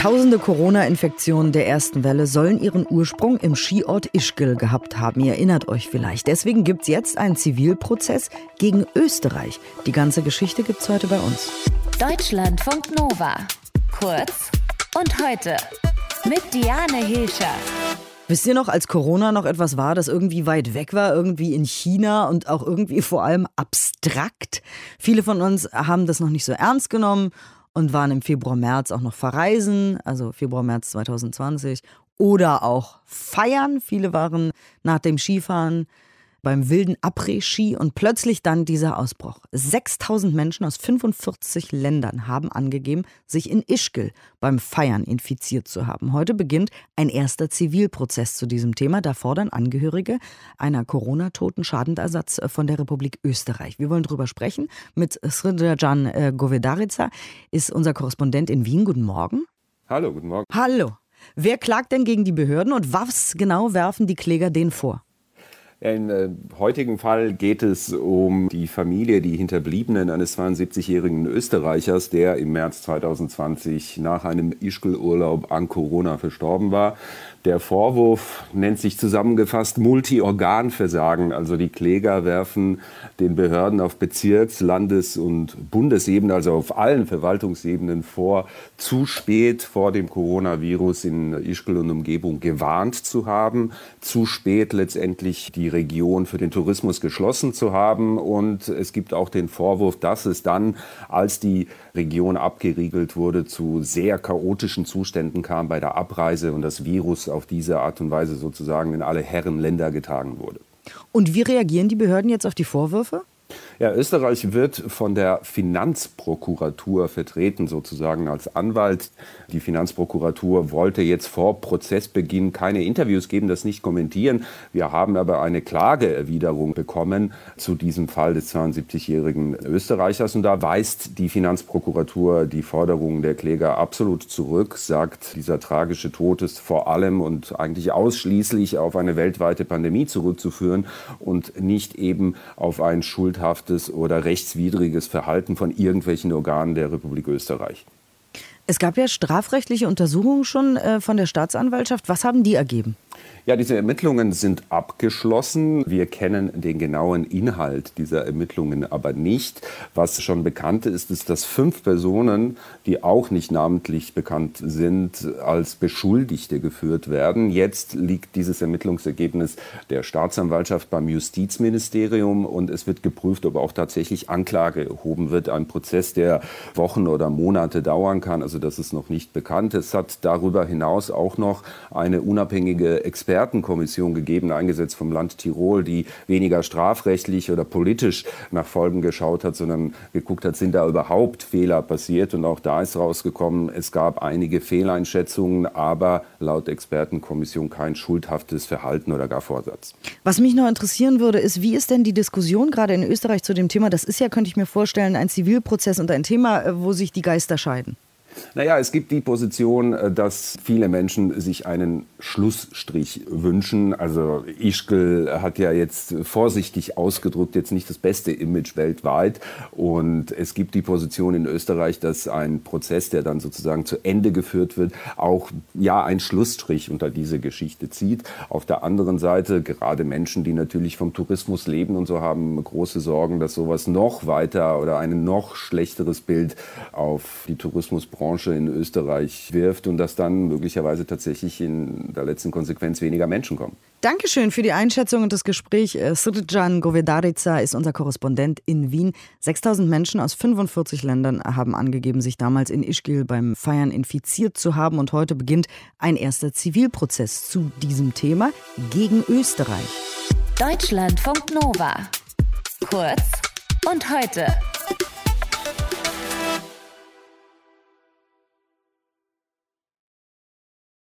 Tausende Corona-Infektionen der ersten Welle sollen ihren Ursprung im Skiort Ischgl gehabt haben. Ihr erinnert euch vielleicht. Deswegen gibt es jetzt einen Zivilprozess gegen Österreich. Die ganze Geschichte gibt es heute bei uns. Deutschlandfunk Nova. Kurz und heute mit Diane Hilscher. Wisst ihr noch, als Corona noch etwas war, das irgendwie weit weg war, irgendwie in China und auch irgendwie vor allem abstrakt? Viele von uns haben das noch nicht so ernst genommen und waren im Februar, März auch noch verreisen, also Februar, März 2020, oder auch feiern. Viele waren nach dem Skifahren beim wilden Après-Ski und plötzlich dann dieser Ausbruch. 6000 Menschen aus 45 Ländern haben angegeben, sich in Ischgl beim Feiern infiziert zu haben. Heute beginnt ein erster Zivilprozess zu diesem Thema. Da fordern Angehörige einer Corona-Toten Schadenersatz äh, von der Republik Österreich. Wir wollen darüber sprechen mit Sridharjan äh, Govedarica, ist unser Korrespondent in Wien. Guten Morgen. Hallo, guten Morgen. Hallo. Wer klagt denn gegen die Behörden und was genau werfen die Kläger denen vor? Im äh, heutigen Fall geht es um die Familie, die Hinterbliebenen eines 72-jährigen Österreichers, der im März 2020 nach einem Ischgl-Urlaub an Corona verstorben war. Der Vorwurf nennt sich zusammengefasst Multiorganversagen. Also die Kläger werfen den Behörden auf Bezirks-, Landes- und Bundesebene, also auf allen Verwaltungsebenen vor, zu spät vor dem Coronavirus in Ischgl und Umgebung gewarnt zu haben, zu spät letztendlich die Region für den Tourismus geschlossen zu haben. Und es gibt auch den Vorwurf, dass es dann, als die Region abgeriegelt wurde, zu sehr chaotischen Zuständen kam bei der Abreise und das Virus auf diese Art und Weise sozusagen in alle Herrenländer getragen wurde. Und wie reagieren die Behörden jetzt auf die Vorwürfe? Ja, Österreich wird von der Finanzprokuratur vertreten, sozusagen als Anwalt. Die Finanzprokuratur wollte jetzt vor Prozessbeginn keine Interviews geben, das nicht kommentieren. Wir haben aber eine Klageerwiderung bekommen zu diesem Fall des 72-jährigen Österreichers. Und da weist die Finanzprokuratur die Forderungen der Kläger absolut zurück, sagt, dieser tragische Tod ist vor allem und eigentlich ausschließlich auf eine weltweite Pandemie zurückzuführen und nicht eben auf ein schuldhaftes oder rechtswidriges Verhalten von irgendwelchen Organen der Republik Österreich. Es gab ja strafrechtliche Untersuchungen schon äh, von der Staatsanwaltschaft. Was haben die ergeben? Ja, diese Ermittlungen sind abgeschlossen. Wir kennen den genauen Inhalt dieser Ermittlungen aber nicht. Was schon bekannt ist, ist, dass fünf Personen, die auch nicht namentlich bekannt sind, als Beschuldigte geführt werden. Jetzt liegt dieses Ermittlungsergebnis der Staatsanwaltschaft beim Justizministerium und es wird geprüft, ob auch tatsächlich Anklage erhoben wird. Ein Prozess, der Wochen oder Monate dauern kann. Also das ist noch nicht bekannt. Es hat darüber hinaus auch noch eine unabhängige Expertise Expertenkommission gegeben, eingesetzt vom Land Tirol, die weniger strafrechtlich oder politisch nach Folgen geschaut hat, sondern geguckt hat, sind da überhaupt Fehler passiert. Und auch da ist rausgekommen, es gab einige Fehleinschätzungen, aber laut Expertenkommission kein schuldhaftes Verhalten oder gar Vorsatz. Was mich noch interessieren würde, ist, wie ist denn die Diskussion gerade in Österreich zu dem Thema? Das ist ja, könnte ich mir vorstellen, ein Zivilprozess und ein Thema, äh, wo sich die Geister scheiden. Naja, es gibt die Position, äh, dass viele Menschen sich einen Schlussstrich wünschen. Also Ischgl hat ja jetzt vorsichtig ausgedrückt jetzt nicht das beste Image weltweit. Und es gibt die Position in Österreich, dass ein Prozess, der dann sozusagen zu Ende geführt wird, auch ja einen Schlussstrich unter diese Geschichte zieht. Auf der anderen Seite gerade Menschen, die natürlich vom Tourismus leben und so haben große Sorgen, dass sowas noch weiter oder ein noch schlechteres Bild auf die Tourismusbranche Branche in Österreich wirft und dass dann möglicherweise tatsächlich in der letzten Konsequenz weniger Menschen kommen. Dankeschön für die Einschätzung und das Gespräch. Äh, Srdjan Govedarica ist unser Korrespondent in Wien. 6000 Menschen aus 45 Ländern haben angegeben, sich damals in Ischgl beim Feiern infiziert zu haben. Und heute beginnt ein erster Zivilprozess zu diesem Thema gegen Österreich. Deutschlandfunk Nova. Kurz und heute.